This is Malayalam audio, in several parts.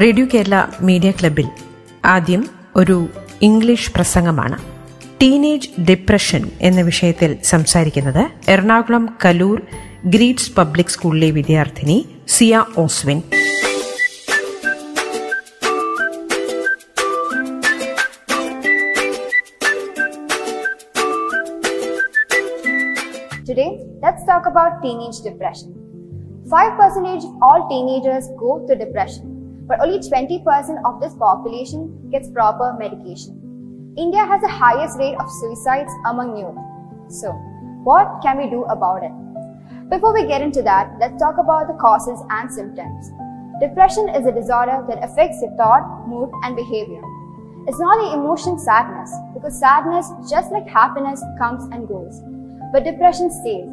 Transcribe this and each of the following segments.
റേഡിയോ കേരള മീഡിയ ക്ലബിൽ ആദ്യം ഒരു ഇംഗ്ലീഷ് പ്രസംഗമാണ്. ടീനേജ് ഡിപ്രഷൻ എന്ന വിഷയത്തിൽ സംസാരിക്കുന്നത് എറണാകുളം കലൂർ ഗ്രീഡ്സ് പബ്ലിക് സ്കൂളിലെ വിദ്യാർത്ഥിനി Siya Oswin. Today, let's talk about teenage depression. 5% of all teenagers go through depression, but only 20% of this population gets proper medication. India has the highest rate of suicides among youth. So, what can we do about it? Before we get into that, let's talk about the causes and symptoms. Depression is a disorder that affects your thought, mood, and behavior. It's not the emotion sadness, because sadness, just like happiness, comes and goes. But depression stays.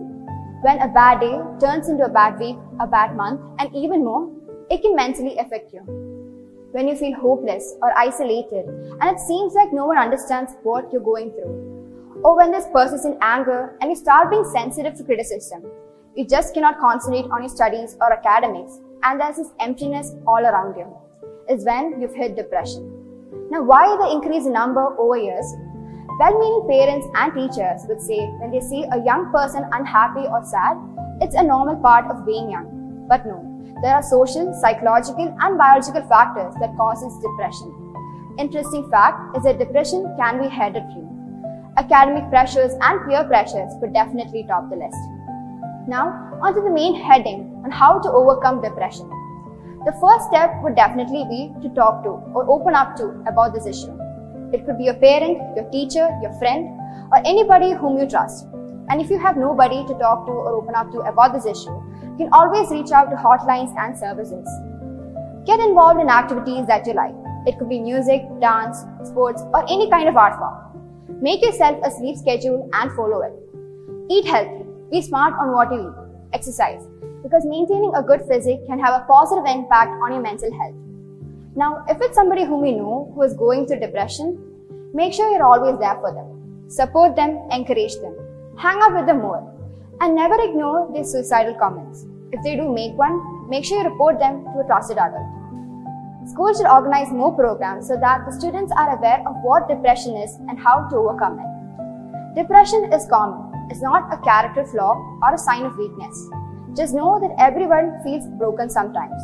When a bad day turns into a bad week, a bad month, and even more, it can mentally affect you. When you feel hopeless or isolated, and it seems like no one understands what you're going through. Or when there's persistent anger and you start being sensitive to criticism. You just cannot concentrate on your studies or academics, and there's this emptiness all around you. Is when you've hit depression. Now, why the increased number over years? Well-meaning parents and teachers would say when they see a young person unhappy or sad, it's a normal part of being young. But no, there are social, psychological and biological factors that causes depression. Interesting fact is that depression can be hereditary. Academic pressures and peer pressures would definitely top the list. Now, onto the main heading on how to overcome depression. The first step would definitely be to talk to or open up to about this issue. It could be your parent, your teacher, your friend, or anybody whom you trust. And if you have nobody to talk to or open up to about this issue, can always reach out to hotlines and services. Get involved in activities that you like. It could be music, dance, sports, or any kind of art form. Make yourself a sleep schedule and follow it. Eat healthy. Be smart on what you eat. Exercise. Because maintaining a good physique can have a positive impact on your mental health. Now, if it's somebody whom you know who is going through depression, make sure you're always there for them. Support them, encourage them. Hang out with them more. And never ignore their suicidal comments. If they do make one, make sure you report them to a trusted adult. Schools should organize more programs so that the students are aware of what depression is and how to overcome it. Depression is common. It's not a character flaw or a sign of weakness. Just know that everyone feels broken sometimes.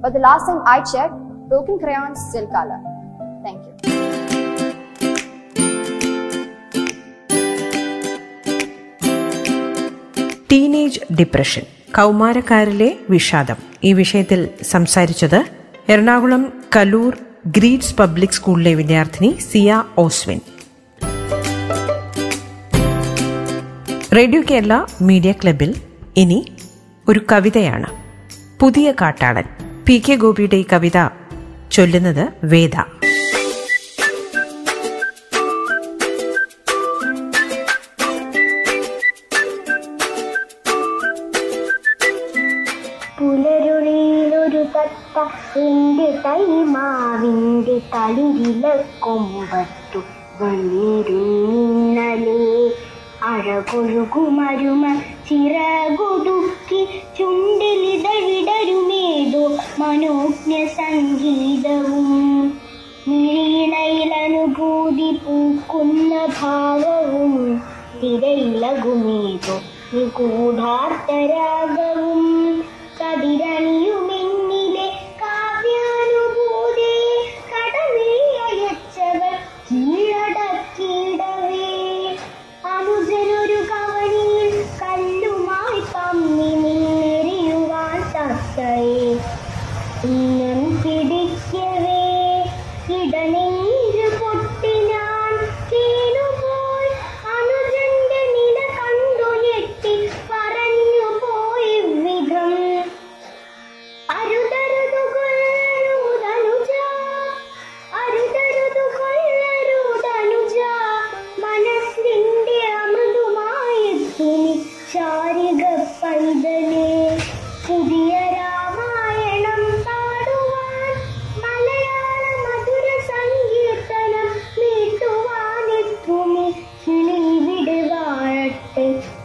But the last time I checked, broken crayons still color. Thank you. Teenage depression കൗമാരക്കാരിലെ വിഷാദം. ഈ വിഷയത്തിൽ സംസാരിച്ചത് എറണാകുളം കലൂർ ഗ്രീഡ്സ് പബ്ലിക് സ്കൂളിലെ വിദ്യാർത്ഥിനി Siya Oswin. Radio Kerala media ക്ലബിൽ ഇനി ഒരു കവിതയാണ്. പുതിയ കാട്ടാളൻ. പി കെ ഗോപിയുടെ ഈ കവിത ചൊല്ലുന്നത് വേദ. തൈമാവിന്റെ തളിരില കൊമ്പത്തു വന്നിരുന്നിന്നലെ. അഴകൊഴുകുമരുമ ചിറകൊടുക്കി ചുണ്ടിലിതഴിടരുമേതോ. മനോജ്ഞ സംഗീതവും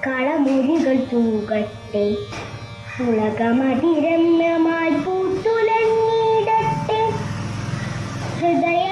കളമൊഴികൾ തൂകട്ടെ ഉലകമതിരമ്യമായി പൂത്തുലങ്ങിടട്ടെ ഹൃദയ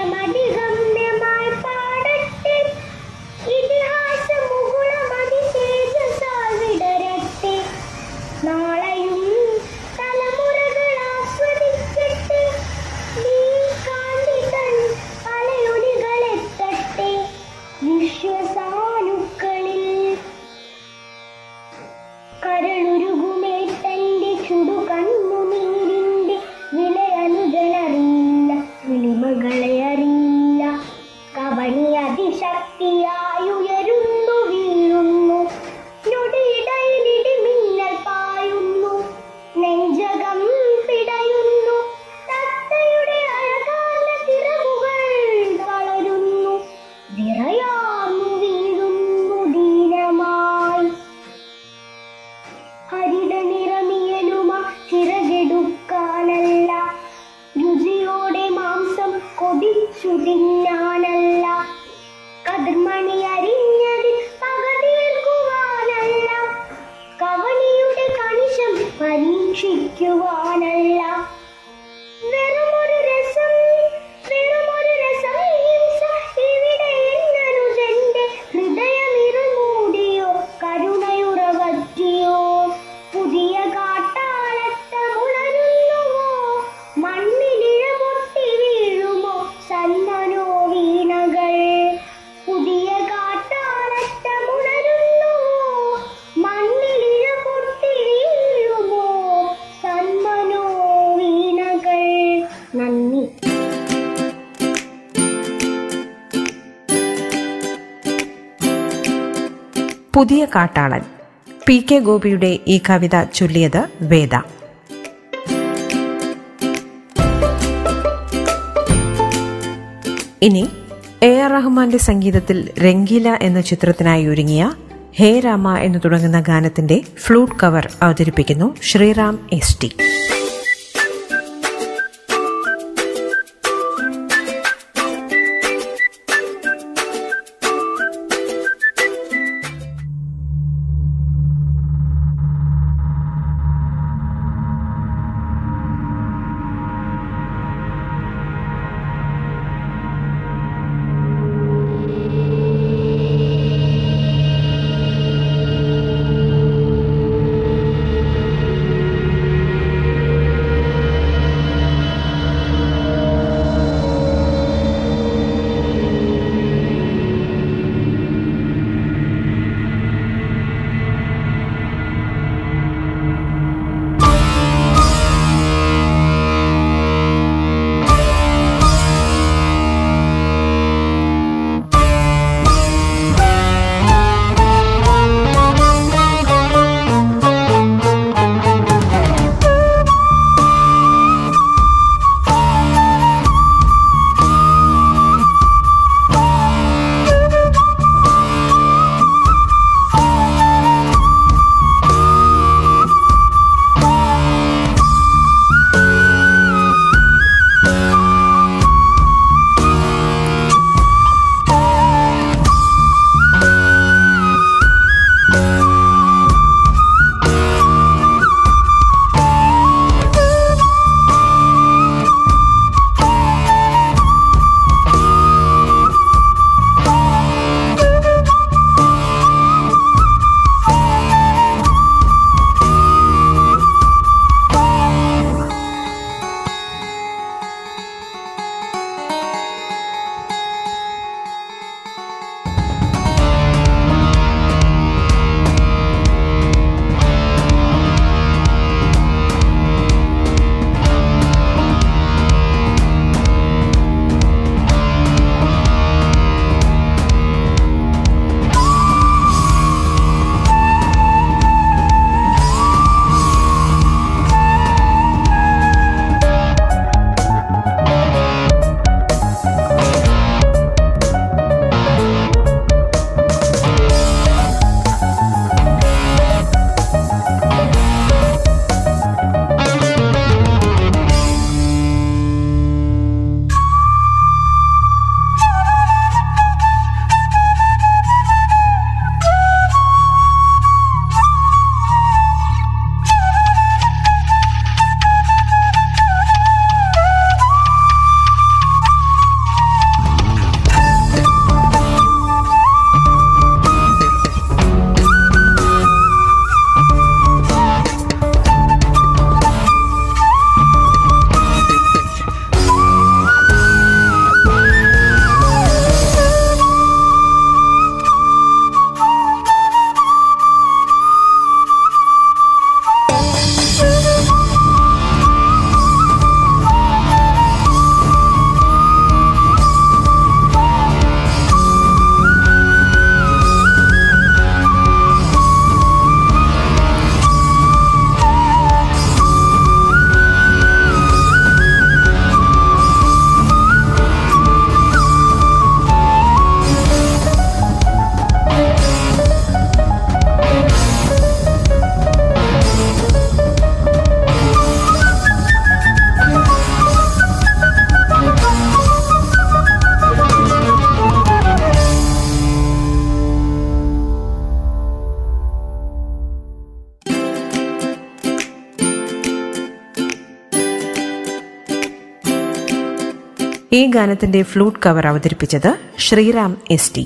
പുതിയ കാട്ടാളൻ. പി കെ ഗോപിയുടെ ഈ കവിത ചൊല്ലിയത് വേദ. ഇനി എ ആർ റഹ്മാന്റെ സംഗീതത്തിൽ രംഗീല എന്ന ചിത്രത്തിനായി ഒരുങ്ങിയ ഹേ രാമ എന്ന് തുടങ്ങുന്ന ഗാനത്തിന്റെ ഫ്ലൂട്ട് കവർ അവതരിപ്പിക്കുന്നു ശ്രീറാം എസ് ടി. ഈ ഗാനത്തിന്റെ ഫ്ലൂട്ട് കവർ അവതരിപ്പിച്ചത് Sriram S T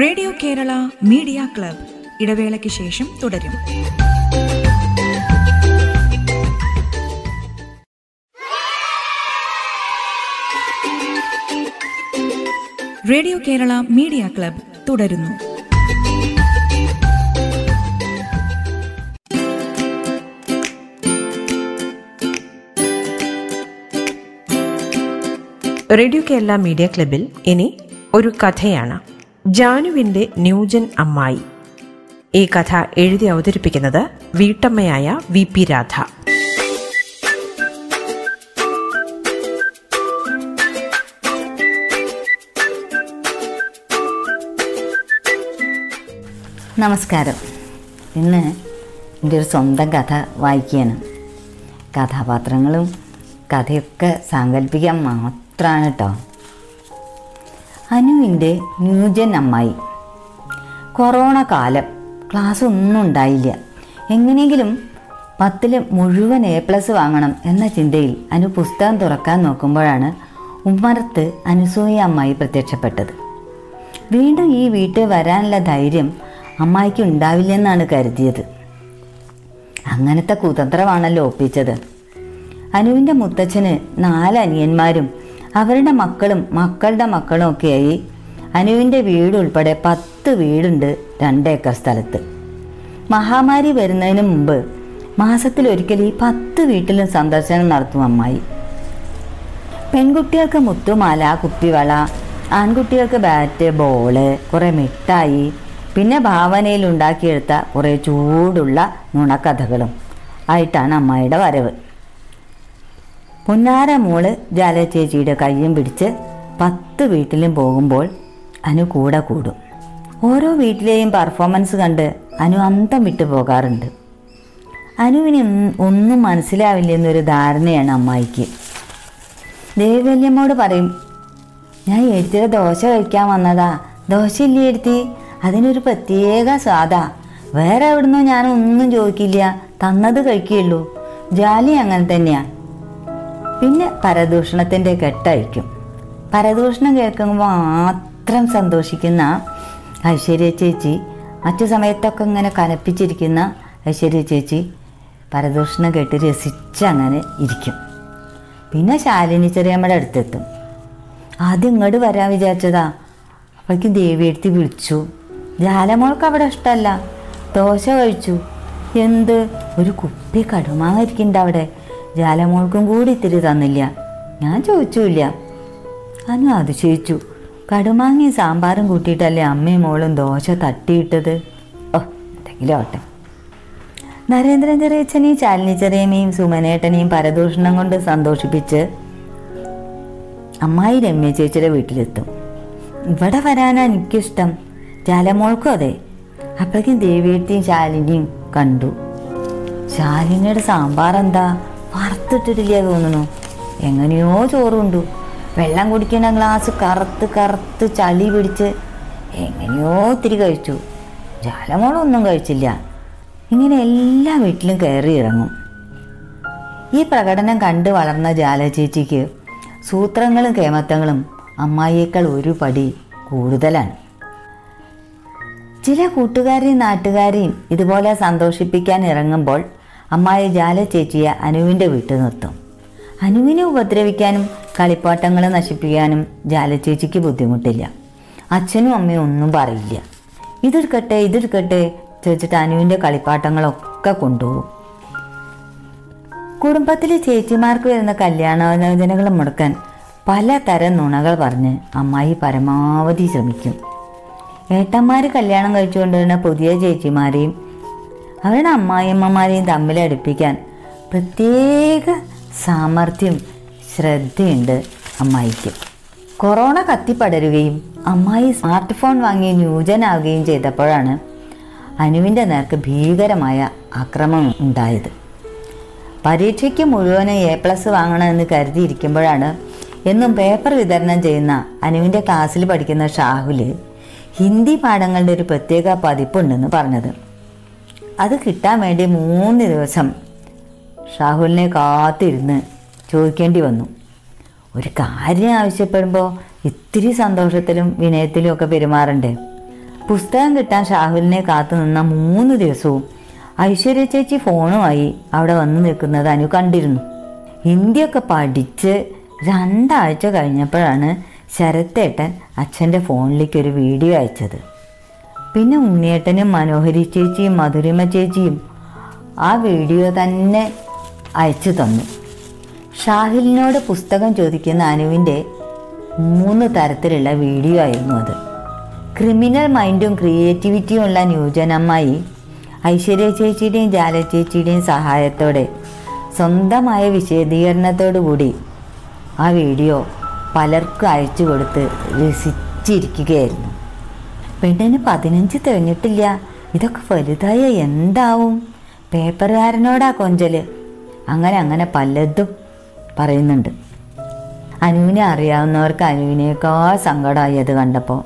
radio Kerala media club ഇടവേളയ്ക്ക് ശേഷം തുടരും. റേഡിയോ കേരള മീഡിയ ക്ലബ് തുടരുന്നു. റേഡിയോ കേരള മീഡിയ ക്ലബിൽ ഇനി ഒരു കഥയാണ്. ജാനുവിന്റെ ന്യൂജൻ അമ്മായി. ഈ കഥ എഴുതി അവതരിപ്പിക്കുന്നത് വീട്ടമ്മയായ വി പി രാധ. നമസ്കാരം. ഇന്ന് എന്റെ ഒരു സ്വന്തം കഥ വായിക്കുകയാണ്. കഥാപാത്രങ്ങളും കഥയൊക്കെ സാങ്കല്പിക്കാൻ മാത്രമാണ് കേട്ടോ അനുവിന്റെ ന്യൂജൻ അമ്മായി. കൊറോണ കാലം ക്ലാസ് ഒന്നും ഉണ്ടായില്ല. എങ്ങനെയെങ്കിലും പത്തിൽ മുഴുവൻ എ പ്ലസ് വാങ്ങണം എന്ന ചിന്തയിൽ അനു പുസ്തകം തുറക്കാൻ നോക്കുമ്പോഴാണ് ഉമ്മറത്ത് അനുസൂയ അമ്മായി പ്രത്യക്ഷപ്പെട്ടത്. വീണ്ടും ഈ വീട്ടിൽ വരാനുള്ള ധൈര്യം അമ്മായിക്ക് ഉണ്ടാവില്ലെന്നാണ് കരുതിയത്. അങ്ങനത്തെ കുതന്ത്രമാണല്ലോ ഒപ്പിച്ചത്. അനുവിന്റെ മുത്തച്ഛന് നാല് അനിയന്മാരും അവരുടെ മക്കളും മക്കളുടെ മക്കളും ഒക്കെയായി അനുവിന്റെ വീട് ഉൾപ്പെടെ പത്ത് വീടുണ്ട് രണ്ടേക്കർ സ്ഥലത്ത്. മഹാമാരി വരുന്നതിന് മുമ്പ് മാസത്തിലൊരിക്കൽ ഈ പത്ത് വീട്ടിലും സന്ദർശനം നടത്തും അമ്മായി. പെൺകുട്ടികൾക്ക് മുത്തുമാല കുപ്പിവള ആൺകുട്ടികൾക്ക് ബാറ്റ് ബോൾ കുറേ മിഠായി പിന്നെ ഭാവനയിൽ ഉണ്ടാക്കിയെടുത്ത കുറേ ചൂടുള്ള നുണക്കഥകളും ആയിട്ടാണ് അമ്മായിയുടെ വരവ്. പുന്നാര മോൾ ജാല ചേച്ചിയുടെ കയ്യും പിടിച്ച് പത്ത് വീട്ടിലും പോകുമ്പോൾ അനു കൂടെ കൂടും. ഓരോ വീട്ടിലെയും പെർഫോമൻസ് കണ്ട് അനു അന്തം വിട്ടു പോകാറുണ്ട്. അനുവിന് ഒന്നും- മനസ്സിലാവില്ല എന്നൊരു ധാരണയാണ് അമ്മായിക്ക്. ദേവല്യമ്മോട് പറയും ഞാൻ എഴുത്തിയുടെ ദോശ കഴിക്കാൻ വന്നതാ. ദോശ ഇല്ലേ എഴുത്തി അതിനൊരു പ്രത്യേക സ്വാദാ. വേറെ എവിടുന്നോ ഞാൻ ഒന്നും ചോദിക്കില്ല. തന്നത് കഴിക്കുകയുള്ളൂ. ജാലി അങ്ങനെ തന്നെയാ. പിന്നെ പരദൂഷണത്തിന്റെ കെട്ടഴിക്കും. പരദൂഷണം കേൾക്കുമ്പോൾ മാത്രം സന്തോഷിക്കുന്ന ഐശ്വര്യ ചേച്ചി മറ്റു സമയത്തൊക്കെ ഇങ്ങനെ കനപ്പിച്ചിരിക്കുന്ന ഐശ്വര്യ ചേച്ചി പരദൂഷണം കേട്ട് രസിച്ച് അങ്ങനെ ഇരിക്കും. പിന്നെ ശാലിനി ചെറിയമ്മയുടെ അടുത്തെത്തും. ആദ്യം ഇങ്ങോട്ട് വരാൻ വിചാരിച്ചതാ. ദേവി എടുത്ത് വിളിച്ചു. ജാലമോൾക്ക് അവിടെ ഇഷ്ടമല്ല ദോശ കഴിച്ചു. എന്ത്? ഒരു കുപ്പി കടുമാങ്ങ ഇരിക്കുന്നുണ്ട് അവിടെ. ജാലമോൾക്കും കൂടി ഇത്തിരി തന്നില്ല. ഞാൻ ചോദിച്ചില്ല അനു അതിശയിച്ചു. കടുമാങ്ങയും സാമ്പാറും കൂട്ടിയിട്ടല്ലേ അമ്മയും മോളും ദോശ തട്ടിയിട്ടത്? ഓ എന്തെങ്കിലും ആവട്ടെ. നരേന്ദ്രൻ ചെറിയച്ഛനെയും ശാലിനി ചെറിയമ്മയും സുമനേട്ടനെയും പരദൂഷണം കൊണ്ട് സന്തോഷിപ്പിച്ച് അമ്മായി രമ്യ ചേച്ചിയുടെ വീട്ടിലെത്തും. ഇവിടെ വരാനാ എനിക്കിഷ്ടം. ജാലമോൾക്കും അതെ. അപ്പോഴേക്കും ദേവിയേട്ടിയും ശാലിനിയും കണ്ടു. ശാലിനിയുടെ സാമ്പാർ എന്താ വറുത്തിട്ടിട്ടില്ല തോന്നുന്നു. എങ്ങനെയോ ചോറുണ്ടു. വെള്ളം കുടിക്കുന്ന ഗ്ലാസ് കറുത്ത് കറുത്ത് ചളി പിടിച്ച് എങ്ങനെയോ ഒത്തിരി കഴിച്ചു. ജാലമോളൊന്നും കഴിച്ചില്ല. ഇങ്ങനെ എല്ലാ വീട്ടിലും കയറി ഇറങ്ങും. ഈ പ്രകടനം കണ്ട് വളർന്ന ജാലചേച്ചിക്ക് സൂത്രങ്ങളും കേമത്തങ്ങളും അമ്മായിയേക്കാൾ ഒരു പടി കൂടുതലാണ്. ചില കൂട്ടുകാരെയും നാട്ടുകാരെയും ഇതുപോലെ സന്തോഷിപ്പിക്കാൻ ഇറങ്ങുമ്പോൾ അമ്മായി ജാല ചേച്ചിയെ അനുവിന്റെ വീട്ടിൽ നിർത്തും. അനുവിനെ ഉപദ്രവിക്കാനും കളിപ്പാട്ടങ്ങൾ നശിപ്പിക്കാനും ജാല ചേച്ചിക്ക് ബുദ്ധിമുട്ടില്ല. അച്ഛനും അമ്മയും ഒന്നും പറയില്ല. ഇതെടുക്കട്ടെ ഇതെടുക്കട്ടെ ചോദിച്ചിട്ട് അനുവിന്റെ കളിപ്പാട്ടങ്ങളൊക്കെ കൊണ്ടുപോകും. കുടുംബത്തിലെ ചേച്ചിമാർക്ക് വരുന്ന കല്യാണാലോചനകൾ മുടക്കാൻ പലതരം നുണകൾ പറഞ്ഞ് അമ്മായി പരമാവധി ശ്രമിക്കും. ഏട്ടന്മാർ കല്യാണം കഴിച്ചുകൊണ്ടിരുന്ന പുതിയ ചേച്ചിമാരെയും അവരുടെ അമ്മായിയമ്മമാരെയും തമ്മിൽ അടുപ്പിക്കാൻ പ്രത്യേക സാമർഥ്യം ശ്രദ്ധയുണ്ട് അമ്മായിക്ക്. കൊറോണ കത്തിപ്പടരുകയും അമ്മായി സ്മാർട്ട് ഫോൺ വാങ്ങി ന്യൂജനാവുകയും ചെയ്തപ്പോഴാണ് അനുവിന്റെ നേർക്ക് ഭീകരമായ ആക്രമണം ഉണ്ടായത്. പരീക്ഷയ്ക്ക് മുഴുവനും എ പ്ലസ് വാങ്ങണമെന്ന് കരുതിയിരിക്കുമ്പോഴാണ് എന്നും പേപ്പർ വിതരണം ചെയ്യുന്ന അനുവിന്റെ ക്ലാസ്സിൽ പഠിക്കുന്ന ഷാഹുൽ ഹിന്ദി പാഠങ്ങളുടെ ഒരു പ്രത്യേക പതിപ്പുണ്ടെന്ന് പറഞ്ഞത്. അത് കിട്ടാൻ വേണ്ടി മൂന്ന് ദിവസം ഷാഹുലിനെ കാത്തിരുന്ന് ചോദിക്കേണ്ടി വന്നു. ഒരു കാര്യം ആവശ്യപ്പെടുമ്പോൾ ഇത്തിരി സന്തോഷത്തിലും വിനയത്തിലും ഒക്കെ പെരുമാറണ്ടേ. പുസ്തകം കിട്ടാൻ ഷാഹുലിനെ കാത്തു നിന്ന മൂന്ന് ദിവസവും ഐശ്വര്യ ചേച്ചി ഫോണുമായി അവിടെ വന്നു നിൽക്കുന്നത് അനു കണ്ടിരുന്നു. ഹിന്ദിയൊക്കെ പഠിച്ച് രണ്ടാഴ്ച കഴിഞ്ഞപ്പോഴാണ് ശരത്തേട്ടൻ അച്ഛന്റെ ഫോണിലേക്ക് ഒരു വീഡിയോ അയച്ചത്. പിന്നെ ഉണ്ണിയേട്ടനും മനോഹരി ചേച്ചിയും മധുരിമ ചേച്ചിയും ആ വീഡിയോ തന്നെ അയച്ചു തന്നു. ഷാഹിലിനോട് പുസ്തകം ചോദിക്കുന്ന അനുവിന്റെ മൂന്ന് തരത്തിലുള്ള വീഡിയോ ആയിരുന്നു അത്. ക്രിമിനൽ മൈൻഡും ക്രിയേറ്റിവിറ്റിയും ഉള്ള ന്യൂജനമ്മായി ഐശ്വര്യ ചേച്ചിയുടെയും ജാല ചേച്ചിയുടെയും സഹായത്തോടെ സ്വന്തമായ വിശദീകരണത്തോടു കൂടി ആ വീഡിയോ പലർക്കും അയച്ചു കൊടുത്ത് രസിച്ചിരിക്കുകയായിരുന്നു. പെണ്ണിന് പതിനഞ്ച് തികഞ്ഞിട്ടില്ല ഇതൊക്കെ വലുതായ എന്താവും? പേപ്പറുകാരനോടാ കൊഞ്ചൽ. അങ്ങനെ അങ്ങനെ പലതും പറയുന്നുണ്ട്. അനുവിനെ അറിയാവുന്നവർക്ക് അനുവിനേക്കാൾ സങ്കടമായി അത് കണ്ടപ്പോൾ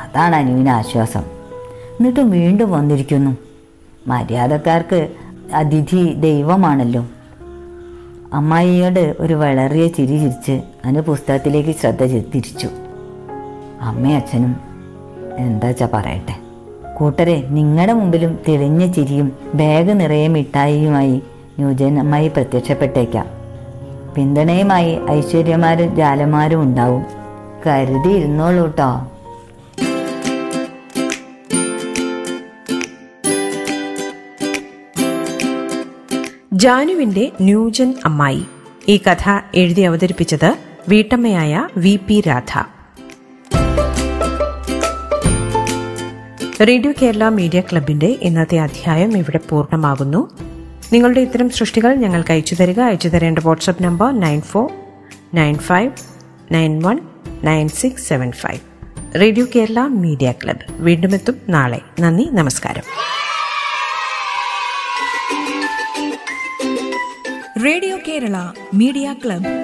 അതാണ് അനുവിന് ആശ്വാസം. എന്നിട്ടും വീണ്ടും വന്നിരിക്കുന്നു. മര്യാദക്കാർക്ക് അതിഥി ദൈവമാണല്ലോ. അമ്മായിയോട് ഒരു വളറിയ ചിരി ചിരിച്ച് അനു പുസ്തകത്തിലേക്ക് ശ്രദ്ധ തിരിച്ചു. അമ്മയും അച്ഛനും എന്താ വെച്ചാൽ പറയട്ടെ? കൂട്ടരെ നിങ്ങളുടെ മുമ്പിലും തെളിഞ്ഞ ചിരിയും ബാഗ് നിറയെ മിഠായിയുമായി ന്യൂജനമായി പ്രത്യക്ഷപ്പെട്ടേക്കാം. പിന്തുണയുമായി ഐശ്വര്യമാരും ജാലന്മാരും ഉണ്ടാവും. കരുതി ഇരുന്നോളൂ കേട്ടോ ജാനുവിന്റെ ന്യൂജൻ അമ്മായി. ഈ കഥ എഴുതി അവതരിപ്പിച്ചത് വീട്ടമ്മയായ V P Radha. Radio Kerala media ക്ലബിന്റെ ഇന്നത്തെ അധ്യായം ഇവിടെ പൂർണമാകുന്നു നിങ്ങളുടെ ഇത്തരം സൃഷ്ടികൾ ഞങ്ങൾക്ക് അയച്ചു തരിക. അയച്ചു തരേണ്ട WhatsApp number nine four nine five nine one nine six seven five. Radio Kerala media club. വീണ്ടും എത്തും നാളെ. നന്ദി നമസ്കാരം. Radio Kerala media club.